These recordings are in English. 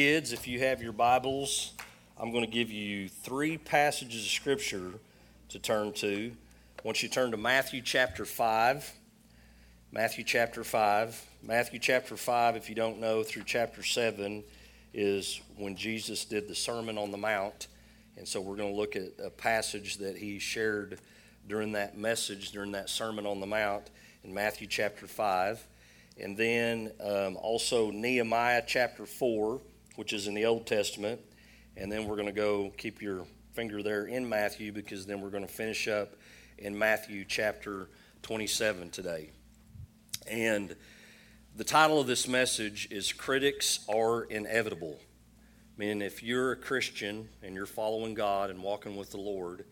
Kids, if you have your Bibles, I'm going to give you three passages of Scripture to turn to. Once you turn to Matthew chapter 5, Matthew chapter 5. Matthew chapter 5, if you don't know, through chapter 7 is when Jesus did the Sermon on the Mount. And so we're going to look at a passage that he shared during that message, during that Sermon on the Mount in Matthew chapter 5. And then um, also Nehemiah chapter 4 which is in the Old Testament. And then we're going to go keep your finger there in Matthew because then we're going to finish up in Matthew chapter 27 today. And the title of this message is Critics Are Inevitable. Meaning, if you're a Christian and you're following God and walking with the Lord,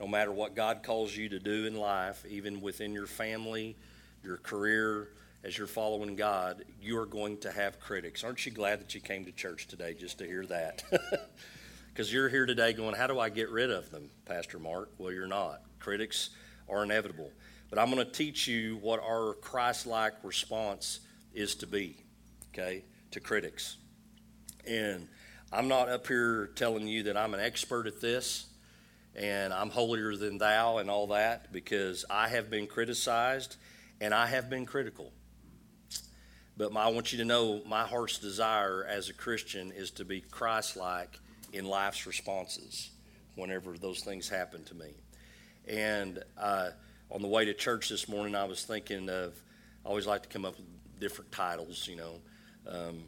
no matter what God calls you to do in life, even within your family, your career, as you're following God, you are going to have critics. Aren't you glad that you came to church today just to hear that? Because you're here today going, How do I get rid of them, Pastor Mark? Well, you're not. Critics are inevitable. But I'm going to teach you what our Christ like response is to be, okay, to critics. And I'm not up here telling you that I'm an expert at this and I'm holier than thou and all that because I have been criticized and I have been critical. But my, I want you to know my heart's desire as a Christian is to be Christ like in life's responses whenever those things happen to me. And uh, on the way to church this morning, I was thinking of, I always like to come up with different titles, you know. Um,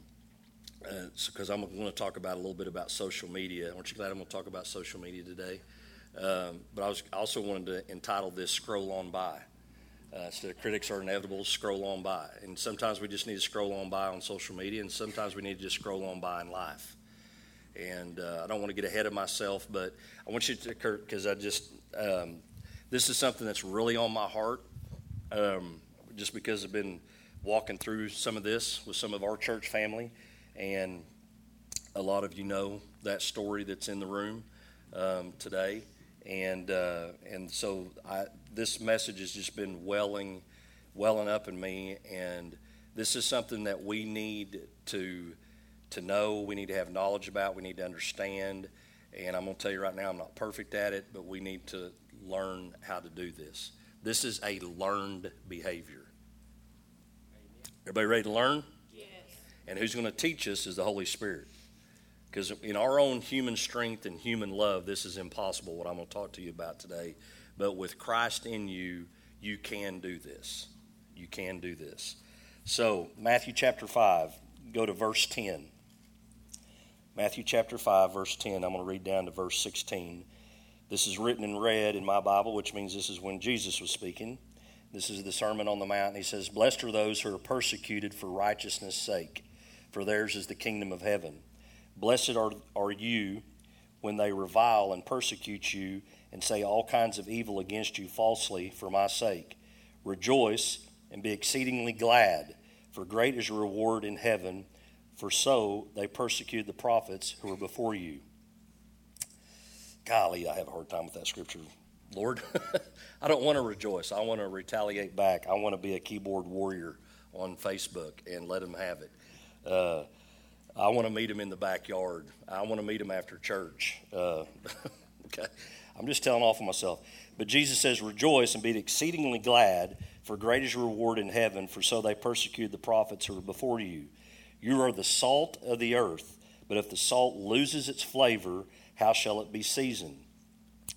because uh, so, I'm going to talk about a little bit about social media. Aren't you glad I'm going to talk about social media today? Um, but I was also wanted to entitle this "Scroll On By," Uh, so the critics are inevitable. Scroll on by, and sometimes we just need to scroll on by on social media, and sometimes we need to just scroll on by in life. And uh, I don't want to get ahead of myself, but I want you to, Kurt, because I just um, this is something that's really on my heart, um, just because I've been walking through some of this with some of our church family, and a lot of you know that story that's in the room um, today and uh, and so I, this message has just been welling welling up in me and this is something that we need to to know we need to have knowledge about we need to understand and i'm going to tell you right now i'm not perfect at it but we need to learn how to do this. This is a learned behavior. Everybody ready to learn? Yes. And who's going to teach us is the holy spirit. Because in our own human strength and human love, this is impossible, what I'm going to talk to you about today. But with Christ in you, you can do this. You can do this. So, Matthew chapter 5, go to verse 10. Matthew chapter 5, verse 10. I'm going to read down to verse 16. This is written in red in my Bible, which means this is when Jesus was speaking. This is the Sermon on the Mount. He says, Blessed are those who are persecuted for righteousness' sake, for theirs is the kingdom of heaven. Blessed are, are you when they revile and persecute you and say all kinds of evil against you falsely for my sake. Rejoice and be exceedingly glad, for great is your reward in heaven, for so they persecuted the prophets who were before you. Golly, I have a hard time with that scripture. Lord, I don't want to rejoice. I want to retaliate back. I want to be a keyboard warrior on Facebook and let them have it. Uh, I want to meet him in the backyard. I want to meet him after church. Uh, okay. I'm just telling off of myself. But Jesus says, Rejoice and be exceedingly glad, for great is your reward in heaven, for so they persecuted the prophets who were before you. You are the salt of the earth, but if the salt loses its flavor, how shall it be seasoned?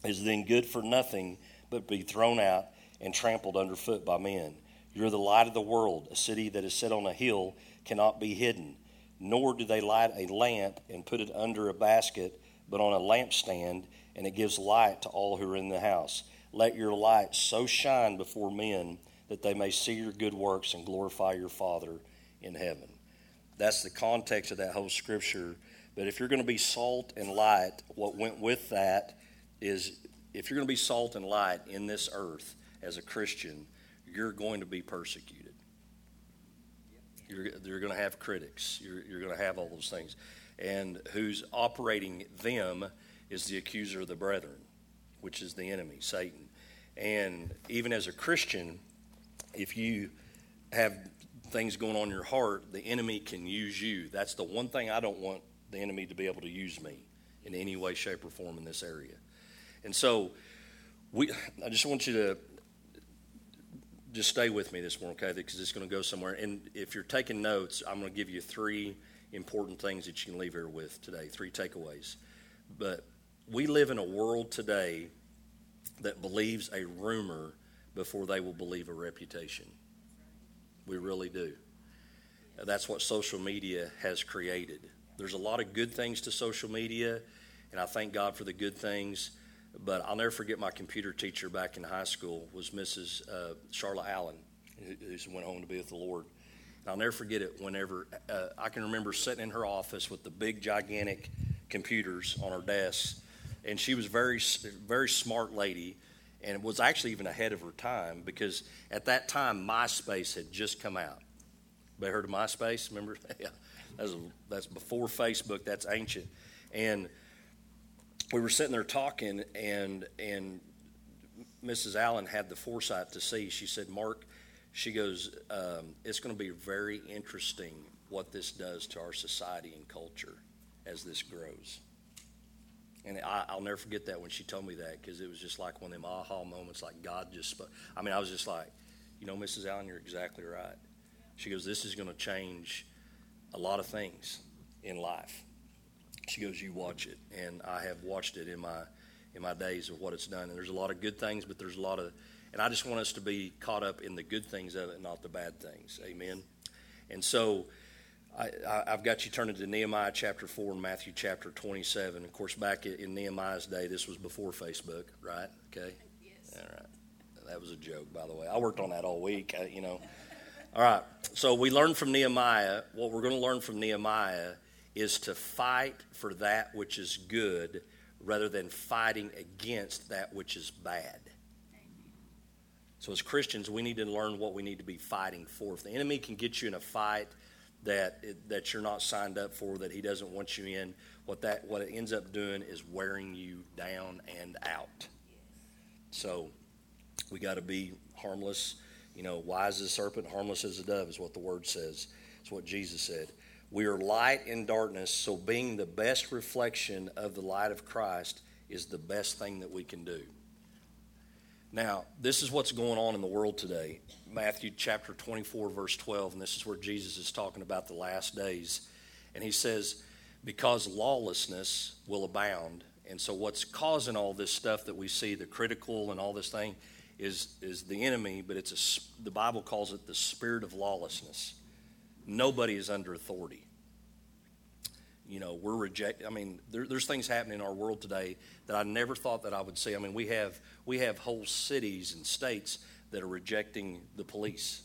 Is then good for nothing, but be thrown out and trampled underfoot by men. You're the light of the world. A city that is set on a hill cannot be hidden nor do they light a lamp and put it under a basket, but on a lampstand, and it gives light to all who are in the house. Let your light so shine before men that they may see your good works and glorify your Father in heaven. That's the context of that whole scripture. But if you're going to be salt and light, what went with that is if you're going to be salt and light in this earth as a Christian, you're going to be persecuted. You're, you're going to have critics. You're, you're going to have all those things. And who's operating them is the accuser of the brethren, which is the enemy, Satan. And even as a Christian, if you have things going on in your heart, the enemy can use you. That's the one thing I don't want the enemy to be able to use me in any way, shape, or form in this area. And so, we, I just want you to just stay with me this morning, okay? Because it's going to go somewhere. And if you're taking notes, I'm going to give you three important things that you can leave here with today, three takeaways. But we live in a world today that believes a rumor before they will believe a reputation. We really do. That's what social media has created. There's a lot of good things to social media, and I thank God for the good things. But I'll never forget my computer teacher back in high school was Mrs. Uh, Charlotte Allen, who went home to be with the Lord. I'll never forget it. Whenever uh, I can remember sitting in her office with the big, gigantic computers on her desk, and she was very, very smart lady, and was actually even ahead of her time because at that time MySpace had just come out. They heard of MySpace? Remember? yeah, that's, that's before Facebook. That's ancient, and we were sitting there talking, and and Mrs. Allen had the foresight to see. She said, "Mark," she goes, um, "It's going to be very interesting what this does to our society and culture as this grows." And I, will never forget that when she told me that because it was just like one of them aha moments, like God just spoke. I mean, I was just like, you know, Mrs. Allen, you're exactly right. She goes, this is going to change a lot of things in life. She goes, you watch it, and I have watched it in my in my days of what it's done. And there's a lot of good things, but there's a lot of, and I just want us to be caught up in the good things of it, not the bad things. Amen. And so I, have got you turning to Nehemiah chapter 4 and Matthew chapter 27. Of course, back in Nehemiah's day, this was before Facebook, right? Okay? Yes. All right. That was a joke, by the way. I worked on that all week, you know. All right. So we learned from Nehemiah. What we're going to learn from Nehemiah is to fight for that which is good rather than fighting against that which is bad. So, as Christians, we need to learn what we need to be fighting for. If the enemy can get you in a fight, that that you're not signed up for, that he doesn't want you in. What that what it ends up doing is wearing you down and out. So we got to be harmless, you know, wise as a serpent, harmless as a dove is what the word says. It's what Jesus said. We are light in darkness, so being the best reflection of the light of Christ is the best thing that we can do. Now, this is what's going on in the world today. Matthew chapter 24, verse 12, and this is where Jesus is talking about the last days. And he says, Because lawlessness will abound. And so, what's causing all this stuff that we see, the critical and all this thing, is, is the enemy, but it's a, the Bible calls it the spirit of lawlessness. Nobody is under authority you know, we're reject. I mean, there, there's things happening in our world today that I never thought that I would see. I mean, we have we have whole cities and states that are rejecting the police.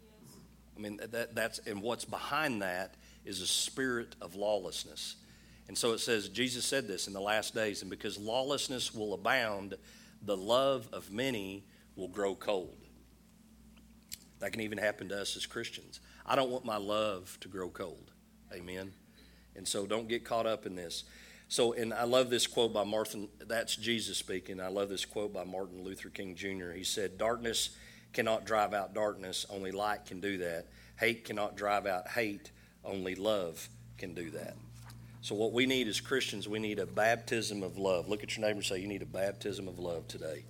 Yes. I mean, that that's and what's behind that is a spirit of lawlessness. And so it says Jesus said this in the last days, and because lawlessness will abound, the love of many will grow cold. That can even happen to us as Christians. I don't want my love to grow cold. Amen. And so don't get caught up in this. So, and I love this quote by Martin, that's Jesus speaking. I love this quote by Martin Luther King Jr. He said, Darkness cannot drive out darkness, only light can do that. Hate cannot drive out hate, only love can do that. So, what we need as Christians, we need a baptism of love. Look at your neighbor and say, You need a baptism of love today.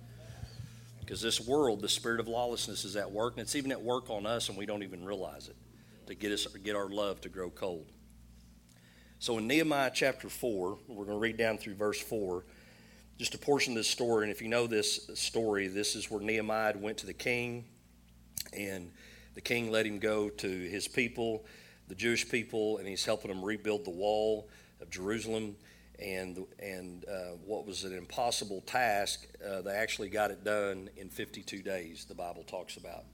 Because this world, the spirit of lawlessness is at work, and it's even at work on us, and we don't even realize it to get us get our love to grow cold. So in Nehemiah chapter 4, we're going to read down through verse 4, just a portion of this story. And if you know this story, this is where Nehemiah went to the king, and the king let him go to his people, the Jewish people, and he's helping them rebuild the wall of Jerusalem. And, and uh, what was an impossible task, uh, they actually got it done in 52 days, the Bible talks about.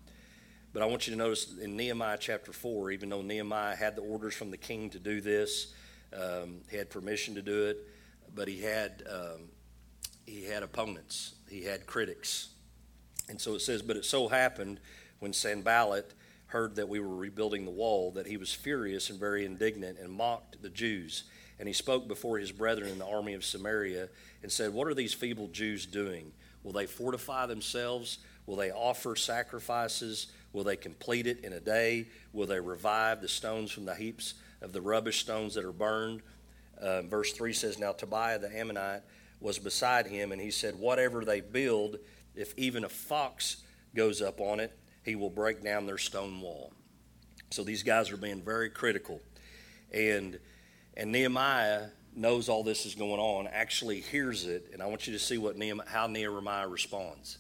But I want you to notice in Nehemiah chapter 4, even though Nehemiah had the orders from the king to do this, um, he had permission to do it, but he had um, he had opponents. He had critics, and so it says. But it so happened when Sanballat heard that we were rebuilding the wall that he was furious and very indignant and mocked the Jews. And he spoke before his brethren in the army of Samaria and said, What are these feeble Jews doing? Will they fortify themselves? Will they offer sacrifices? Will they complete it in a day? Will they revive the stones from the heaps of the rubbish stones that are burned. Uh, verse 3 says, Now Tobiah the Ammonite was beside him, and he said, Whatever they build, if even a fox goes up on it, he will break down their stone wall. So these guys are being very critical. And, and Nehemiah knows all this is going on, actually hears it, and I want you to see what Nehemiah, how Nehemiah responds.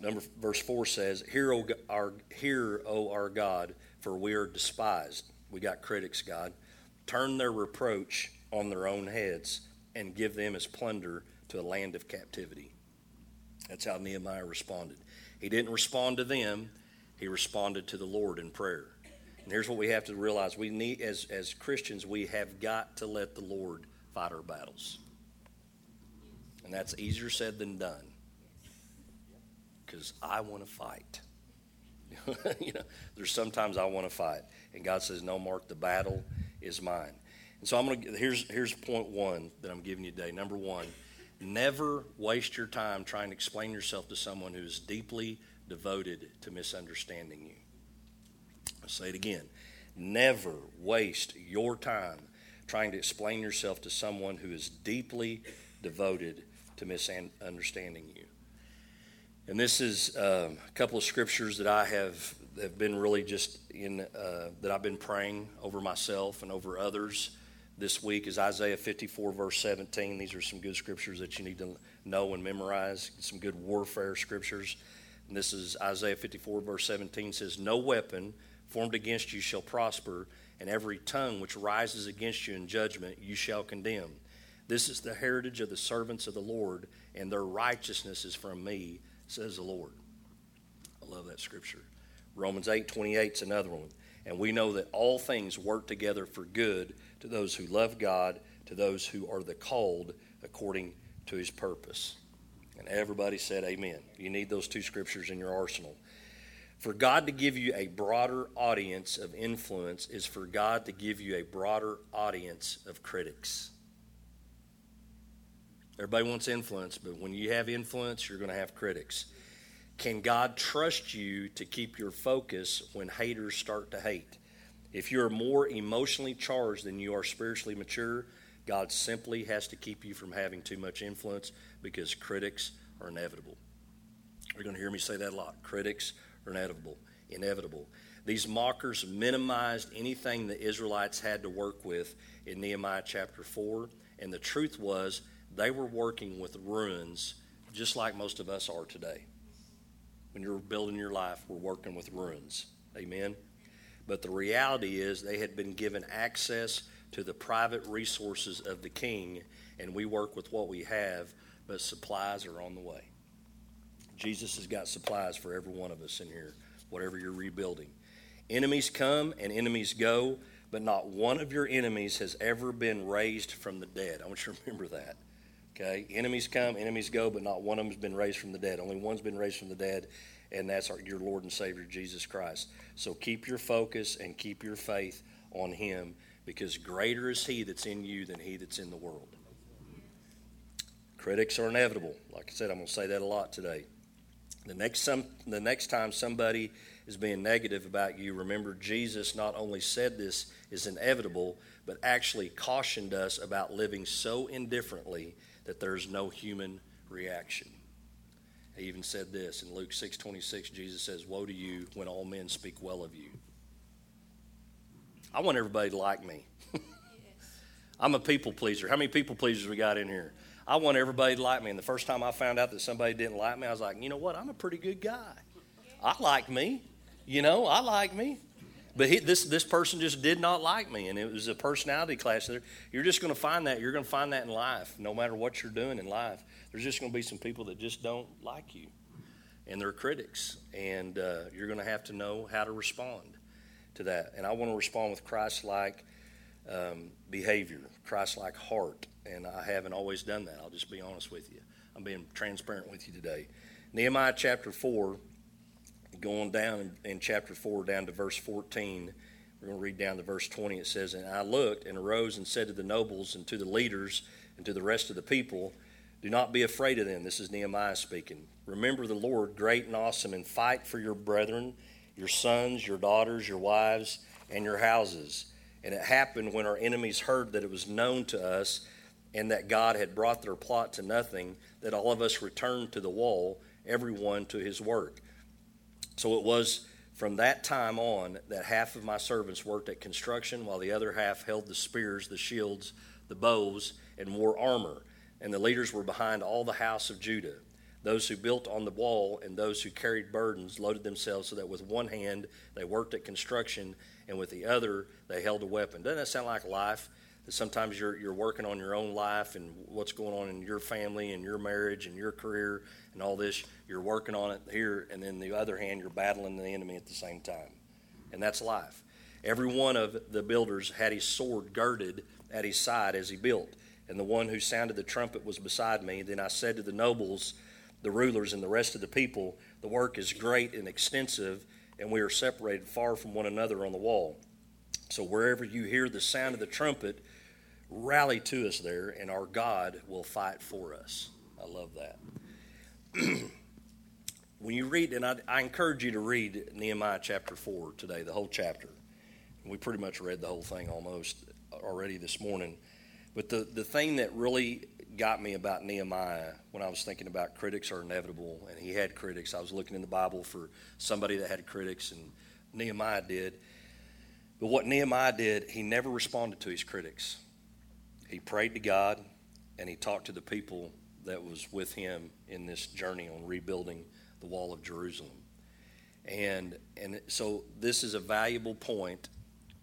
Number verse four says, "Hear, O our, hear, O our God, for we are despised. We got critics, God. Turn their reproach on their own heads and give them as plunder to a land of captivity." That's how Nehemiah responded. He didn't respond to them; he responded to the Lord in prayer. And here's what we have to realize: we need, as as Christians, we have got to let the Lord fight our battles, and that's easier said than done because I want to fight. you know, there's sometimes I want to fight, and God says, "No, Mark, the battle is mine." And so I'm gonna here's here's point one that I'm giving you today. Number one, never waste your time trying to explain yourself to someone who is deeply devoted to misunderstanding you. I'll say it again. Never waste your time trying to explain yourself to someone who is deeply devoted to misunderstanding you. And this is um, a couple of scriptures that I have have been really just in uh, that I've been praying over myself and over others this week is Isaiah 54 verse 17. These are some good scriptures that you need to know and memorize. Some good warfare scriptures. And this is Isaiah 54 verse 17 says, "No weapon formed against you shall prosper, and every tongue which rises against you in judgment you shall condemn. This is the heritage of the servants of the Lord, and their righteousness is from me." says the Lord. I love that scripture. Romans 8 28 is another one. And we know that all things work together for good to those who love God, to those who are the called according to his purpose. And everybody said, Amen. You need those two scriptures in your arsenal. For God to give you a broader audience of influence is for God to give you a broader audience of critics. Everybody wants influence, but when you have influence, you're going to have critics. Can God trust you to keep your focus when haters start to hate? If you're more emotionally charged than you are spiritually mature, God simply has to keep you from having too much influence because critics are inevitable. You're going to hear me say that a lot. Critics are inevitable. Inevitable. These mockers minimized anything the Israelites had to work with in Nehemiah chapter 4, and the truth was they were working with ruins just like most of us are today. When you're building your life, we're working with ruins. Amen? But the reality is they had been given access to the private resources of the king, and we work with what we have, but supplies are on the way. Jesus has got supplies for every one of us in here, whatever you're rebuilding. Enemies come and enemies go, but not one of your enemies has ever been raised from the dead. I want you to remember that. Okay, enemies come, enemies go, but not one of them has been raised from the dead. Only one's been raised from the dead, and that's our, your Lord and Savior Jesus Christ. So keep your focus and keep your faith on Him, because greater is He that's in you than He that's in the world. Critics are inevitable. Like I said, I'm going to say that a lot today. The next some, the next time somebody is being negative about you, remember Jesus not only said this is inevitable, but actually cautioned us about living so indifferently that there's no human reaction. He even said this in Luke 6:26 Jesus says, "Woe to you when all men speak well of you." I want everybody to like me. I'm a people pleaser. How many people pleasers we got in here? I want everybody to like me. And the first time I found out that somebody didn't like me, I was like, you know what? I'm a pretty good guy. I like me. You know, I like me. But he, this this person just did not like me, and it was a personality clash. There, you're just going to find that. You're going to find that in life, no matter what you're doing in life. There's just going to be some people that just don't like you, and they're critics, and uh, you're going to have to know how to respond to that. And I want to respond with Christ-like um, behavior, Christ-like heart, and I haven't always done that. I'll just be honest with you. I'm being transparent with you today. Nehemiah chapter four going down in, chapter 4, down to verse 14, we're going to read down to verse 20. It says, And I looked and arose and said to the nobles and to the leaders and to the rest of the people, Do not be afraid of them. This is Nehemiah speaking. Remember the Lord, great and awesome, and fight for your brethren, your sons, your daughters, your wives, and your houses. And it happened when our enemies heard that it was known to us and that God had brought their plot to nothing, that all of us returned to the wall, everyone to his work. So it was from that time on that half of my servants worked at construction, while the other half held the spears, the shields, the bows, and wore armor. And the leaders were behind all the house of Judah. Those who built on the wall and those who carried burdens loaded themselves so that with one hand they worked at construction and with the other they held a weapon. Doesn't that sound like life? That sometimes you're, you're working on your own life and what's going on in your family and your marriage and your career and all this. You're working on it here, and then the other hand, you're battling the enemy at the same time. And that's life. Every one of the builders had his sword girded at his side as he built. And the one who sounded the trumpet was beside me. Then I said to the nobles, the rulers, and the rest of the people, The work is great and extensive, and we are separated far from one another on the wall. So wherever you hear the sound of the trumpet, rally to us there, and our God will fight for us. I love that. when you read, and I, I, encourage you to read Nehemiah chapter 4 today, the whole chapter. We pretty much read the whole thing almost already this morning. But the, the thing that really got me about Nehemiah when I was thinking about critics are inevitable, and he had critics. I was looking in the Bible for somebody that had critics, and Nehemiah did. But what Nehemiah did, he never responded to his critics. He prayed to God, and he talked to the people that was with him in this journey on rebuilding the wall of Jerusalem. And and so this is a valuable point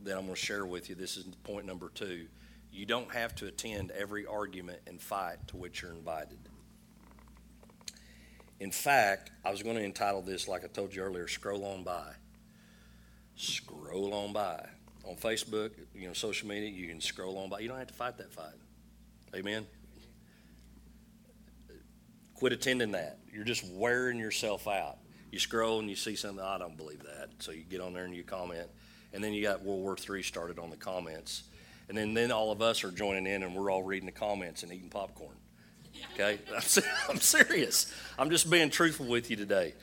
that I'm going to share with you. This is point number two. You don't have to attend every argument and fight to which you're invited. In fact, I was going to entitle this, like I told you earlier, Scroll On By. Scroll on by. On Facebook, you know, social media, you can scroll on by. You don't have to fight that fight. Amen? Quit attending that. You're just wearing yourself out. You scroll and you see something, I don't believe that. So you get on there and you comment. And then you got World War III started on the comments and then, then all of us are joining in and we're all reading the comments and eating popcorn. Okay? I'm, serious. I'm just being truthful with you today.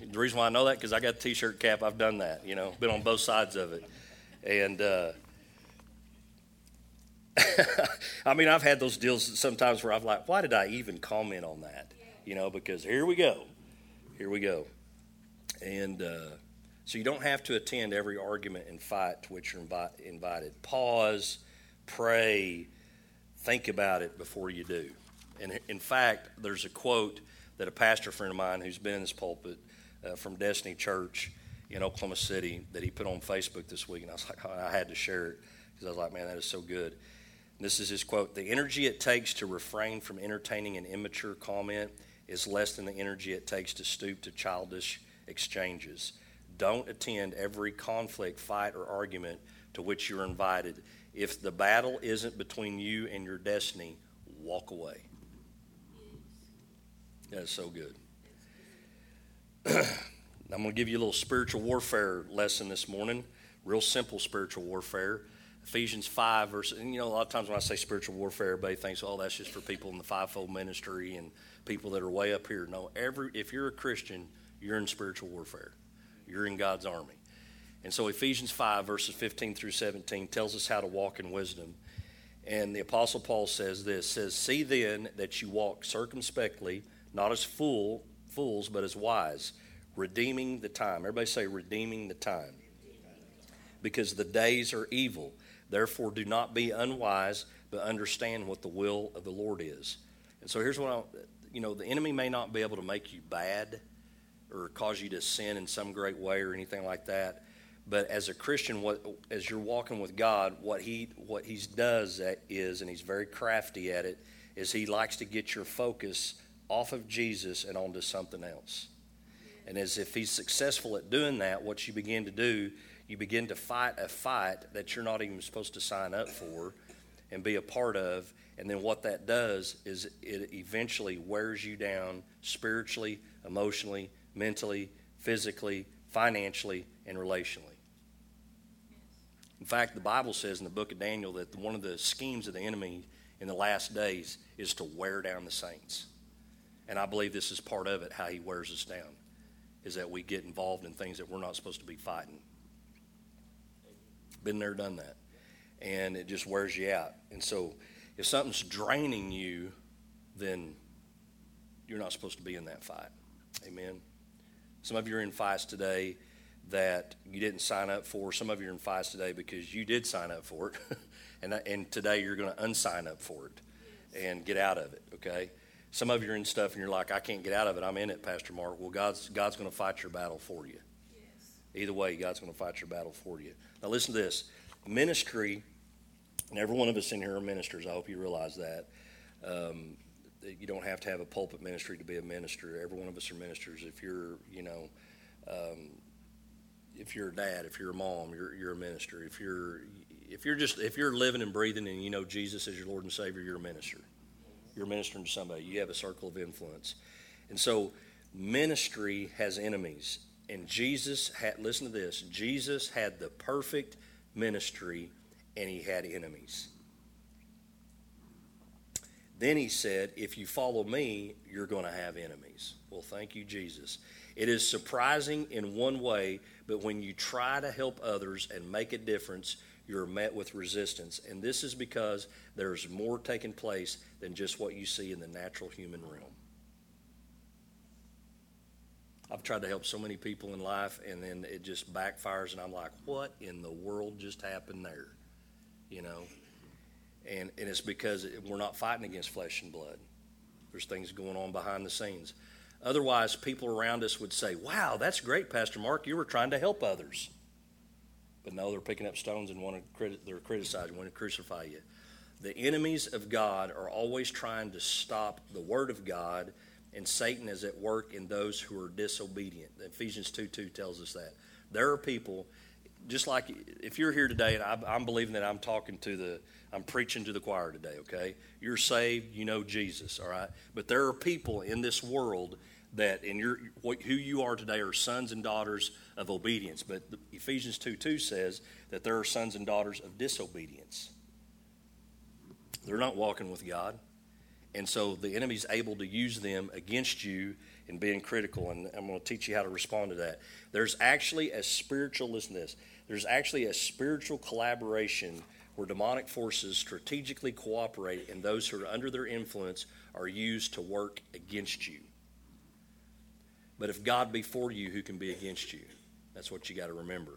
The reason why I know that because I got a T-shirt cap. I've done that. You know, been on both sides of it, and uh, I mean, I've had those deals sometimes where I'm like, why did I even comment on that? You know, because here we go, here we go, and uh, so you don't have to attend every argument and fight to which you're invi- invited. Pause, pray, think about it before you do. And in fact, there's a quote that a pastor friend of mine who's been in this pulpit uh, from Destiny Church in Oklahoma City that he put on Facebook this week, and I was like, I had to share it because I was like, man, that is so good. This is his quote: "The energy it takes to refrain from entertaining an immature comment is less than the energy it takes to stoop to childish exchanges." Don't attend every conflict, fight, or argument to which you're invited. If the battle isn't between you and your destiny, walk away. That is so good. I'm going to give you a little spiritual warfare lesson this morning. Real simple spiritual warfare. Ephesians 5, verse, and you know, a lot of times when I say spiritual warfare, everybody thinks, oh, that's just for people in the fivefold ministry and people that are way up here. No, every if you're a Christian, you're in spiritual warfare. You're in God's army. And so Ephesians 5, verses 15 through 17, tells us how to walk in wisdom. And the Apostle Paul says this says, See then that you walk circumspectly, not as fool, fools, but as wise, redeeming the time. Everybody say, redeeming the time. Because the days are evil. Therefore, do not be unwise, but understand what the will of the Lord is. And so here's what I, you know, the enemy may not be able to make you bad or cause you to sin in some great way or anything like that. But as a Christian, what as you're walking with God, what he what he does is, and he's very crafty at it, is he likes to get your focus off of Jesus and onto something else. And as if he's successful at doing that, what you begin to do, you begin to fight a fight that you're not even supposed to sign up for and be a part of. And then what that does is it eventually wears you down spiritually, emotionally, mentally, physically, financially, and relationally. In fact, the Bible says in the book of Daniel that one of the schemes of the enemy in the last days is to wear down the saints. And I believe this is part of it, how he wears us down, is that we get involved in things that we're not supposed to be fighting. Been there, done that. And it just wears you out. And so if something's draining you, then you're not supposed to be in that fight. Amen. Some of you are in fights today that you didn't sign up for. Some of you are in fights today because you did sign up for it. and, and today you're going to unsign up for it and get out of it, okay? Some of you are in stuff and you're like, I can't get out of it. I'm in it, Pastor Mark. Well, God's, God's going to fight your battle for you. Either way, God's going to fight your battle for you. Now, listen to this ministry, and every one of us in here are ministers. I hope you realize that. Um, you don't have to have a pulpit ministry to be a minister. Every one of us are ministers. If you're, you know, um, if you're a dad, if you're a mom, you're, you're a minister. If you're if you're just if you're living and breathing and you know Jesus as your Lord and Savior, you're a minister. You're ministering to somebody. You have a circle of influence, and so ministry has enemies. And Jesus had listen to this. Jesus had the perfect ministry, and he had enemies. Then he said, If you follow me, you're going to have enemies. Well, thank you, Jesus. It is surprising in one way, but when you try to help others and make a difference, you're met with resistance. And this is because there's more taking place than just what you see in the natural human realm. I've tried to help so many people in life, and then it just backfires, and I'm like, what in the world just happened there? You know? And, and it's because we're not fighting against flesh and blood. There's things going on behind the scenes. Otherwise, people around us would say, Wow, that's great, Pastor Mark. You were trying to help others. But no, they're picking up stones and want to criti- they're criticizing, want to crucify you. The enemies of God are always trying to stop the word of God, and Satan is at work in those who are disobedient. Ephesians 2 2 tells us that. There are people, just like if you're here today, and I'm believing that I'm talking to the I'm preaching to the choir today, okay? You're saved, you know Jesus, all right? But there are people in this world that in your who you are today are sons and daughters of obedience. But Ephesians 2 2 says that there are sons and daughters of disobedience. They're not walking with God. And so the enemy's able to use them against you in being critical. And I'm going to teach you how to respond to that. There's actually a spiritual, listen this, there's actually a spiritual collaboration where demonic forces strategically cooperate and those who are under their influence are used to work against you. But if God be for you, who can be against you? That's what you got to remember.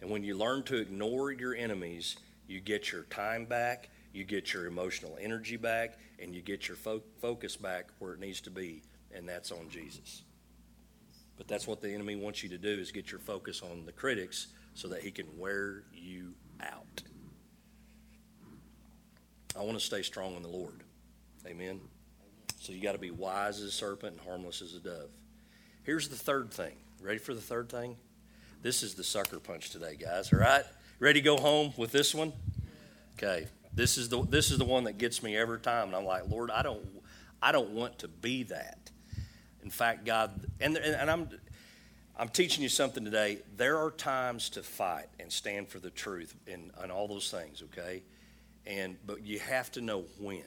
And when you learn to ignore your enemies, you get your time back, you get your emotional energy back, and you get your fo- focus back where it needs to be, and that's on Jesus. But that's what the enemy wants you to do is get your focus on the critics so that he can wear you out. I want to stay strong in the Lord. Amen. So you got to be wise as a serpent and harmless as a dove. Here's the third thing. Ready for the third thing? This is the sucker punch today, guys. All right? Ready to go home with this one? Okay. This is the this is the one that gets me every time, and I'm like, Lord, I don't I don't want to be that. In fact, God, and and I'm I'm teaching you something today. There are times to fight and stand for the truth and, and all those things. Okay, and but you have to know when.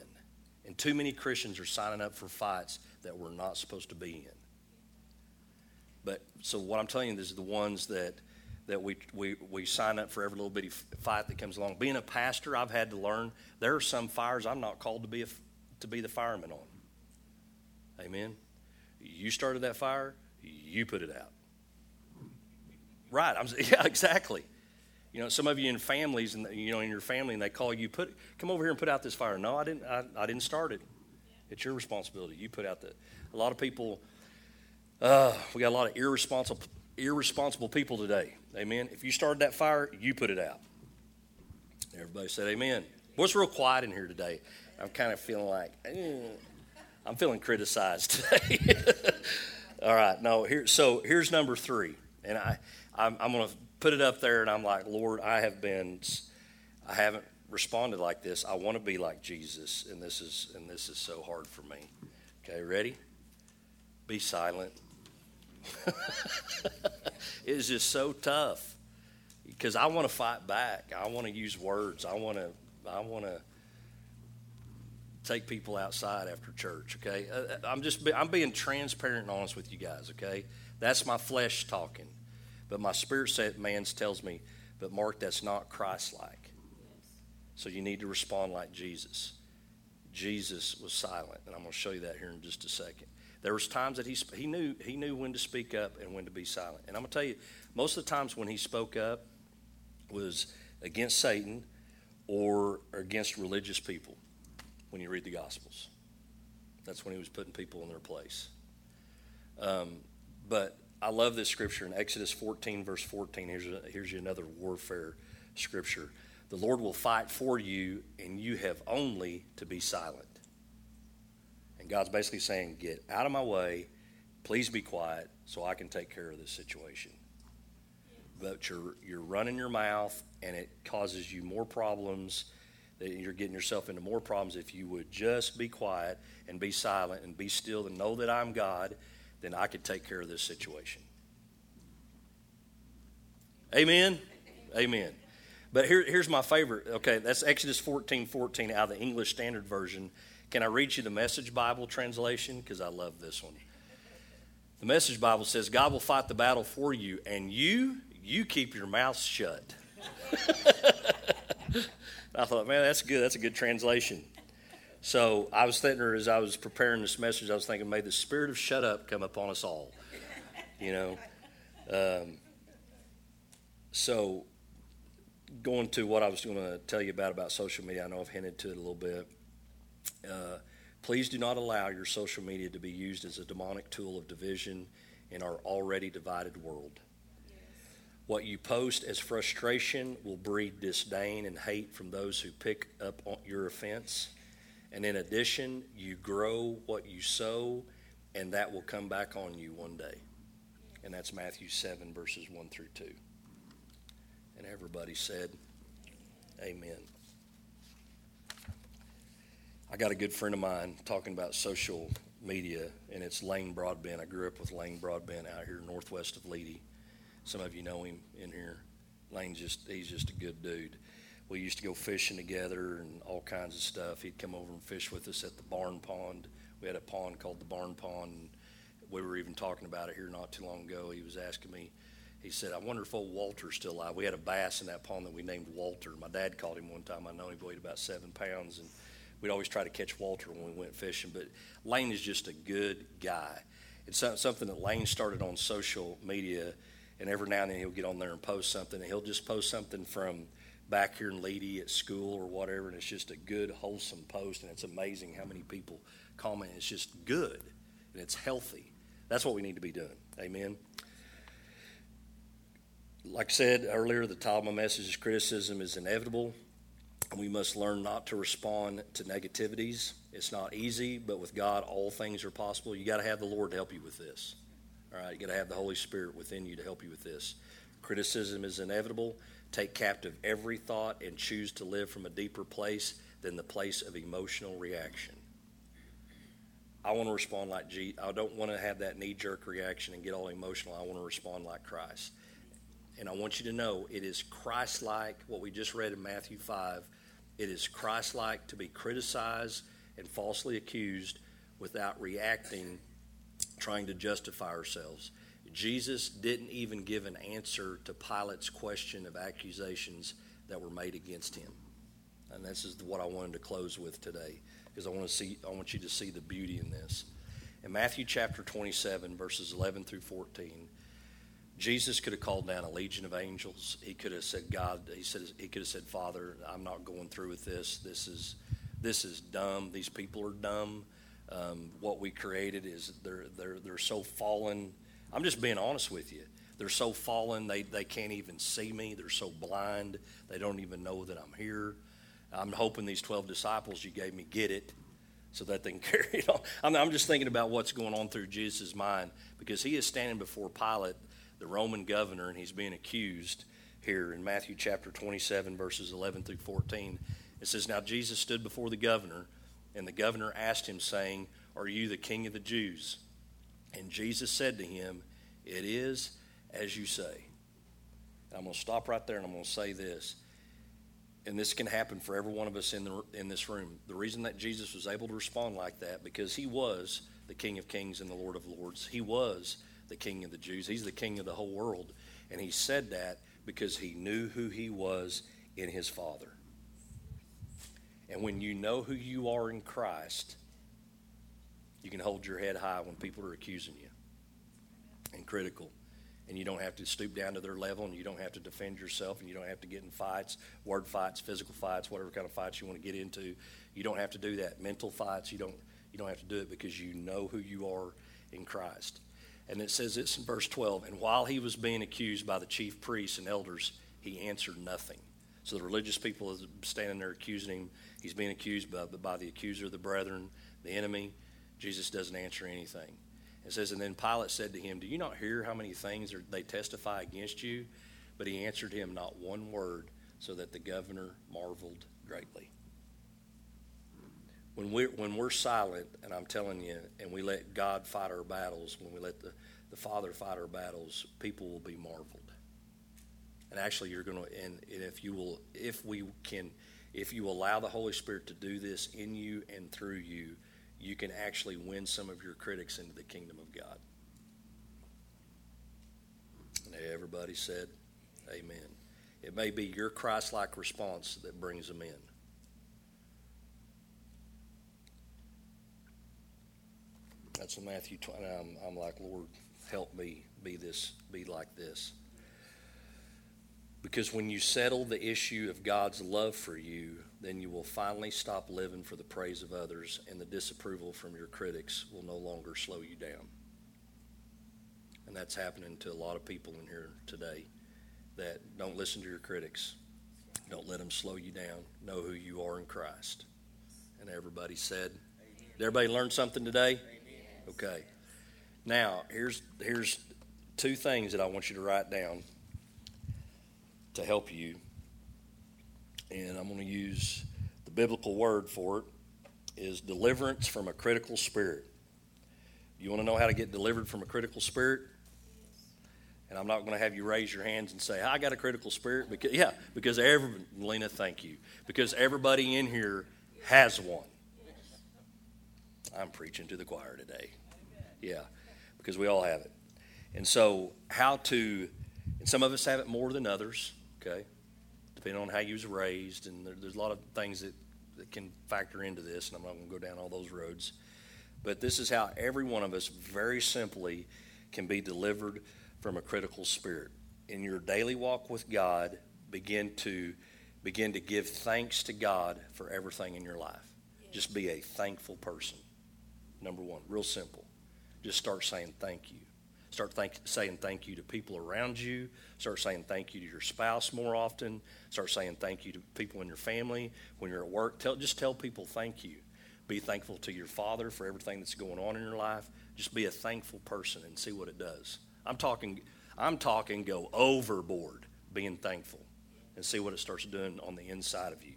And too many Christians are signing up for fights that we're not supposed to be in. But so what I'm telling you is the ones that that we, we, we sign up for every little bitty fight that comes along. Being a pastor, I've had to learn there are some fires I'm not called to be a, to be the fireman on. Amen. You started that fire, you put it out. Right. I'm yeah, exactly. You know, some of you in families, and you know, in your family, and they call you, put, come over here and put out this fire. No, I didn't. I, I didn't start it. It's your responsibility. You put out the. A lot of people. Uh, we got a lot of irresponsible, irresponsible people today. Amen. If you started that fire, you put it out. Everybody said amen. What's real quiet in here today? I'm kind of feeling like eh, I'm feeling criticized today. All right. No. Here. So here's number three, and I I'm, I'm going to put it up there, and I'm like, Lord, I have been, I haven't responded like this. I want to be like Jesus, and this is and this is so hard for me. Okay, ready? Be silent. it's just so tough because I want to fight back. I want to use words. I want to. I want to take people outside after church. Okay, uh, uh, I'm just. I'm being transparent and honest with you guys. Okay, that's my flesh talking. But my spirit set man's tells me But, Mark, that's not Christ like. So you need to respond like Jesus. Jesus was silent, and I'm going to show you that here in just a second. There was times that he, he, knew, he knew when to speak up and when to be silent. And I'm going to tell you, most of the times when he spoke up was against Satan or against religious people when you read the Gospels. That's when he was putting people in their place. Um, but I love this scripture in Exodus 14, verse 14. Here's, a, here's another warfare scripture. The Lord will fight for you, and you have only to be silent. God's basically saying, Get out of my way. Please be quiet so I can take care of this situation. But you're, you're running your mouth, and it causes you more problems. That you're getting yourself into more problems if you would just be quiet and be silent and be still and know that I'm God, then I could take care of this situation. Amen? Amen. But here, here's my favorite. Okay, that's Exodus 14 14 out of the English Standard Version. Can I read you the Message Bible translation? Because I love this one. The Message Bible says, God will fight the battle for you, and you, you keep your mouth shut. I thought, man, that's good. That's a good translation. So I was thinking, as I was preparing this message, I was thinking, may the spirit of shut up come upon us all. You know? Um, so going to what I was going to tell you about about social media, I know I've hinted to it a little bit. Uh, please do not allow your social media to be used as a demonic tool of division in our already divided world. What you post as frustration will breed disdain and hate from those who pick up on your offense. And in addition, you grow what you sow, and that will come back on you one day. And that's Matthew 7, verses 1 through 2. And everybody said, Amen. I got a good friend of mine talking about social media, and it's Lane Broadbent. I grew up with Lane Broadbent out here northwest of Leedey. Some of you know him in here. Lane's just, he's just a good dude. We used to go fishing together and all kinds of stuff. He'd come over and fish with us at the barn pond. We had a pond called the barn pond. And we were even talking about it here not too long ago. He was asking me, he said, I wonder if old Walter's still alive. We had a bass in that pond that we named Walter. My dad caught him one time. I know he weighed about seven pounds, and we'd always try to catch Walter when we went fishing. But Lane is just a good guy. It's something that Lane started on social media, and every now and then he'll get on there and post something. And he'll just post something from back here in Leedey at school or whatever, and it's just a good, wholesome post. And it's amazing how many people comment. It's just good, and it's healthy. That's what we need to be doing. Amen like I said earlier, the title of my message is Criticism is Inevitable. We must learn not to respond to negativities. It's not easy, but with God, all things are possible. You got to have the Lord to help you with this. All right, you got to have the Holy Spirit within you to help you with this. Criticism is inevitable. Take captive every thought and choose to live from a deeper place than the place of emotional reaction. I want to respond like I don't want to have that knee jerk reaction and get all emotional. I want to respond like Christ. And I want you to know it is Christ like, what we just read in Matthew 5. It is Christ like to be criticized and falsely accused without reacting, trying to justify ourselves. Jesus didn't even give an answer to Pilate's question of accusations that were made against him. And this is what I wanted to close with today because I want to see I want you to see the beauty in this. In Matthew chapter 27 verses 11 through 14, Jesus could have called down a legion of angels. He could have said, God, he said he could have said, Father, I'm not going through with this. This is this is dumb. These people are dumb. Um, what we created is they're they're they're so fallen. I'm just being honest with you. They're so fallen they, they can't even see me. They're so blind they don't even know that I'm here. I'm hoping these 12 disciples you gave me get it so that they can carry it on. I'm, I'm just thinking about what's going on through Jesus' mind because he is standing before Pilate the Roman governor, and he's being accused here in Matthew chapter 27, verses 11 through 14. It says, Now Jesus stood before the governor, and the governor asked him, saying, Are you the king of the Jews? And Jesus said to him, It is as you say. And I'm going to stop right there and I'm going to say this. And this can happen for every one of us in, the, in this room. The reason that Jesus was able to respond like that, because he was the King of Kings and the Lord of Lords. He was the king of the Jews. He's the king of the whole world. And he said that because he knew who he was in his Father. And when you know who you are in Christ, you can hold your head high when people are accusing you and critical. And you don't have to stoop down to their level and you don't have to defend yourself and you don't have to get in fights, word fights, physical fights, whatever kind of fights you want to get into. You don't have to do that. Mental fights, you don't you don't have to do it because you know who you are in Christ. And it says this in verse 12 And while he was being accused by the chief priests and elders, he answered nothing. So the religious people are standing there accusing him. He's being accused by, by the accuser the brethren, the enemy. Jesus doesn't answer anything. It says, And then Pilate said to him, Do you not hear how many things are, they testify against you? But he answered him not one word, so that the governor marveled greatly when we're, when we're silent, and I'm telling you, and we let God fight our battles, when we let the, the Father fight our battles, people will be marveled. And actually, you're going to, and, and if you will, if we can, if you allow the Holy Spirit to do this in you and through you, you can actually win some of your critics into the kingdom of God. And everybody said, Amen. It may be your Christ like response that brings them in. That's in Matthew 20. I'm, I'm like, Lord, help me be this, be like this. Because when you settle the issue of God's love for you, then you will finally stop living for the praise of others, and the disapproval from your critics will no longer slow you down. And that's happening to a lot of people in here today that don't listen to your critics. Don't let them slow you down. Know who you are in Christ. And everybody said, Did everybody learn something today? Okay. Now, here's here's two things that I want you to write down to help you. And I'm going to use the biblical word for it is deliverance from a critical spirit. You want to know how to get delivered from a critical spirit? And I'm not going to have you raise your hands and say, "I got a critical spirit." Because yeah, because every Lena, thank you. Because everybody in here has one. I'm preaching to the choir today. Yeah, because we all have it. And so, how to, and some of us have it more than others, okay, depending on how you was raised. And there, there's a lot of things that, that can factor into this, and I'm not going to go down all those roads. But this is how every one of us, very simply, can be delivered from a critical spirit. In your daily walk with God, begin to begin to give thanks to God for everything in your life. Just be a thankful person. Number one, real simple. Just start saying thank you. Start thank, saying thank you to people around you. Start saying thank you to your spouse more often. Start saying thank you to people in your family. When you're at work, tell, just tell people thank you. Be thankful to your father for everything that's going on in your life. Just be a thankful person and see what it does. I'm talking, I'm talking go overboard being thankful and see what it starts doing on the inside of you.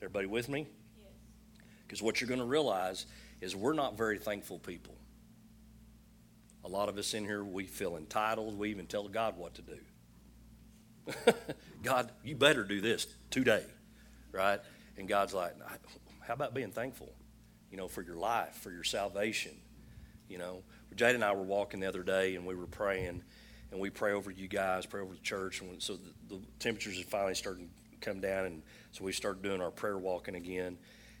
Everybody with me? Because what you're going to realize is we're not very thankful people. A lot of us in here, we feel entitled. We even tell God what to do. God, you better do this today, right? And God's like, how about being thankful, you know, for your life, for your salvation? You know, Jade and I were walking the other day and we were praying, and we pray over you guys, pray over the church. And so the, the temperatures had finally started to come down, and so we started doing our prayer walking again.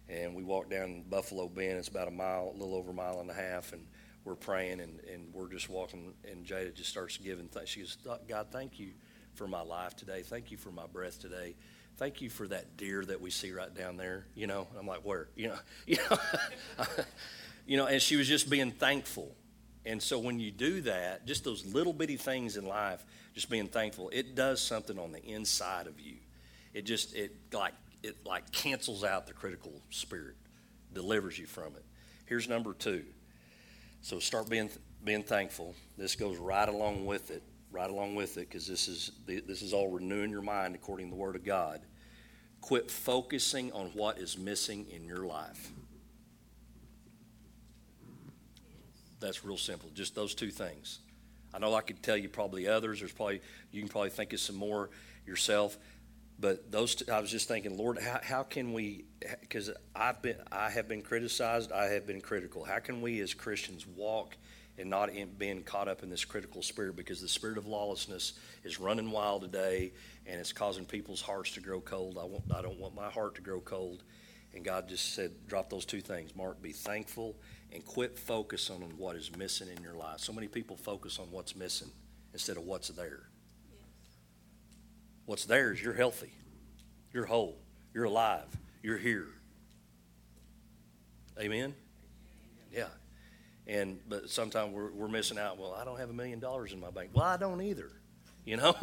And we walked down Buffalo Bend. It's about a mile, a little over a mile and a half, and we're praying and, and we're just walking, and Jada just starts giving thanks. She goes, God, thank you for my life today. Thank you for my breath today. Thank you for that deer that we see right down there. You know, I'm like, where? You know, you know, you know. And she was just being thankful. And so when you do that, just those little bitty things in life, just being thankful, it does something on the inside of you. It just it like it like cancels out the critical spirit, delivers you from it. Here's number two. So start being being thankful. This goes right along with it, right along with it, because this is this is all renewing your mind according to the Word of God. Quit focusing on what is missing in your life. That's real simple. Just those two things. I know I could tell you probably others. There's probably you can probably think of some more yourself. But those, two, I was just thinking, Lord, how, how can we? Because I've been, I have been criticized. I have been critical. How can we as Christians walk and not in being caught up in this critical spirit because the spirit of lawlessness is running wild today and it's causing people's hearts to grow cold. I, want, I don't want my heart to grow cold. And God just said, drop those two things. Mark, be thankful and quit focusing on what is missing in your life. So many people focus on what's missing instead of what's there. What's theirs, you're healthy, you're whole, you're alive, you're here. Amen? Yeah. And but sometimes we're, we're missing out. Well, I don't have a million dollars in my bank. Well, I don't either. You know,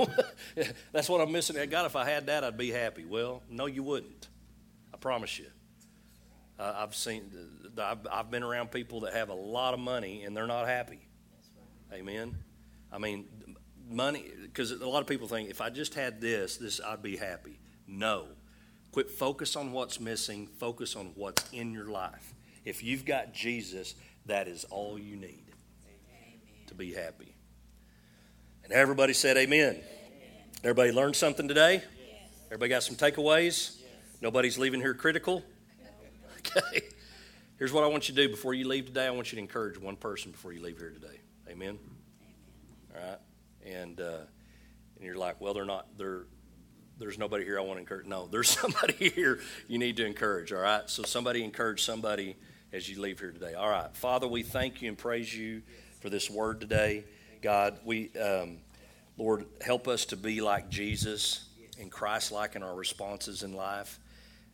that's what I'm missing. God, if I had that, I'd be happy. Well, no, you wouldn't. I promise you. Uh, I've seen, I've, I've been around people that have a lot of money and they're not happy. Amen. I mean, money because a lot of people think if I just had this, this I'd be happy. No. Quit focus on what's missing, focus on what's in your life. If you've got Jesus, that is all you need amen. to be happy. And everybody said amen. amen. Everybody learned something today? Yes. Everybody got some takeaways? Yes. Nobody's leaving here critical? Okay. Here's what I want you to do before you leave today. I want you to encourage one person before you leave here today. Amen. All right. And uh, and you're like, well, they're not. They're there's nobody here I want to encourage. No, there's somebody here you need to encourage. All right. So somebody encourage somebody as you leave here today. All right. Father, we thank you and praise you for this word today. God, we um, Lord help us to be like Jesus and Christ-like in our responses in life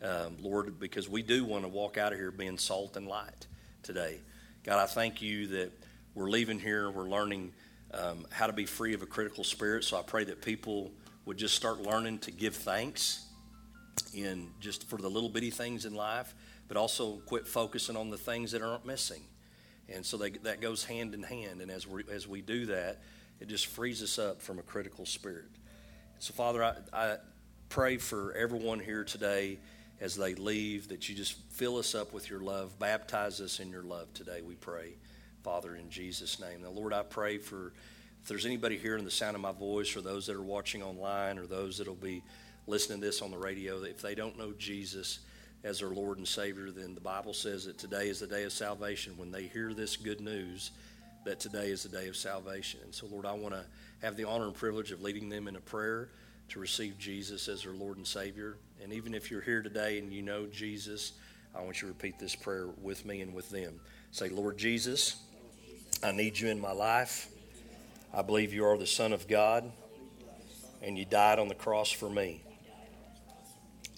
um, Lord, because we do want to walk out of here being salt and light today. God, I thank you that we're leaving here, we're learning um, how to be free of a critical spirit. So I pray that people would just start learning to give thanks in just for the little bitty things in life, but also quit focusing on the things that aren't missing. And so they, that goes hand in hand. And as we, as we do that, it just frees us up from a critical spirit. So, Father, I, I pray for everyone here today as they leave, that you just fill us up with your love. Baptize us in your love today, we pray, Father, in Jesus' name. Now, Lord, I pray for if there's anybody hearing the sound of my voice, or those that are watching online, or those that will be listening to this on the radio, if they don't know Jesus as their Lord and Savior, then the Bible says that today is the day of salvation. When they hear this good news, that today is the day of salvation. And so, Lord, I want to have the honor and privilege of leading them in a prayer to receive Jesus as their Lord and Savior. And even if you're here today and you know Jesus, I want you to repeat this prayer with me and with them. Say, Lord Jesus, I need you in my life. I believe you are the Son of God, and you died on the cross for me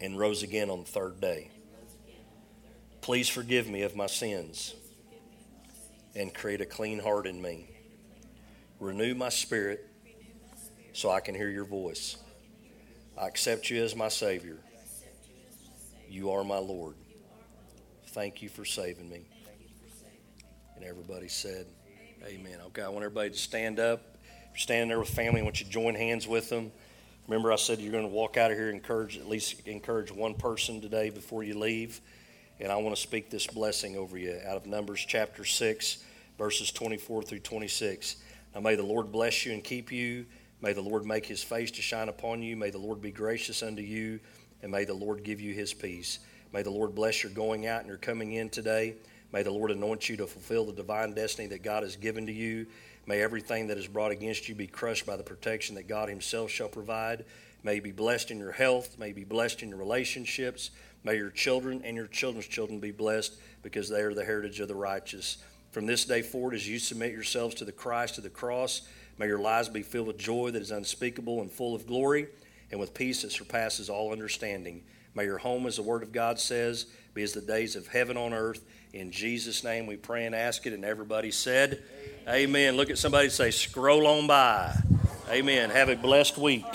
and rose again on the third day. Please forgive me of my sins and create a clean heart in me. Renew my spirit so I can hear your voice. I accept you as my Savior. You are my Lord. Thank you for saving me. And everybody said, Amen. Okay, I want everybody to stand up. If you're standing there with family, I want you to join hands with them. Remember, I said you're going to walk out of here and encourage at least encourage one person today before you leave. And I want to speak this blessing over you out of Numbers chapter 6, verses 24 through 26. Now may the Lord bless you and keep you. May the Lord make his face to shine upon you. May the Lord be gracious unto you and may the Lord give you his peace. May the Lord bless your going out and your coming in today. May the Lord anoint you to fulfill the divine destiny that God has given to you. May everything that is brought against you be crushed by the protection that God Himself shall provide. May you be blessed in your health. May you be blessed in your relationships. May your children and your children's children be blessed because they are the heritage of the righteous. From this day forward, as you submit yourselves to the Christ, to the cross, may your lives be filled with joy that is unspeakable and full of glory and with peace that surpasses all understanding. May your home, as the Word of God says, be as the days of heaven on earth. In Jesus' name we pray and ask it. And everybody said, Amen. Amen. Look at somebody say, scroll on by. Amen. Have a blessed week.